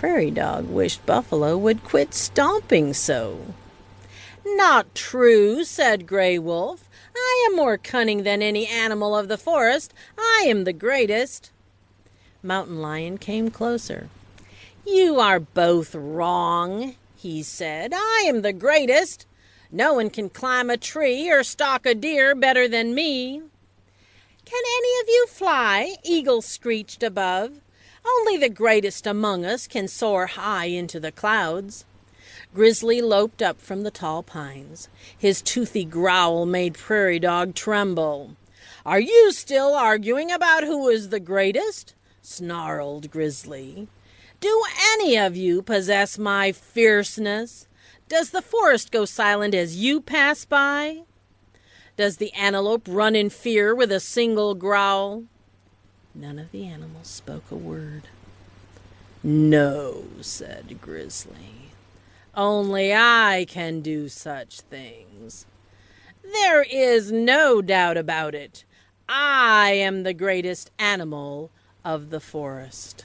Prairie Dog wished Buffalo would quit stomping so. Not true, said Gray Wolf. I am more cunning than any animal of the forest. I am the greatest. Mountain Lion came closer. You are both wrong, he said. I am the greatest. No one can climb a tree or stalk a deer better than me. Can any of you fly? Eagle screeched above. Only the greatest among us can soar high into the clouds. Grizzly loped up from the tall pines. His toothy growl made Prairie Dog tremble. Are you still arguing about who is the greatest? snarled Grizzly. Do any of you possess my fierceness? Does the forest go silent as you pass by? Does the antelope run in fear with a single growl? None of the animals spoke a word. No, said Grizzly. Only I can do such things. There is no doubt about it. I am the greatest animal of the forest.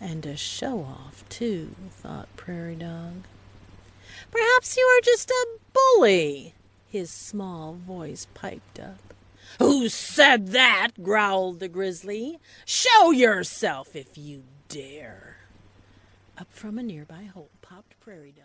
And a show off, too, thought Prairie Dog. Perhaps you are just a bully, his small voice piped up. Who said that? growled the grizzly. Show yourself if you dare. Up from a nearby hole popped Prairie Dog.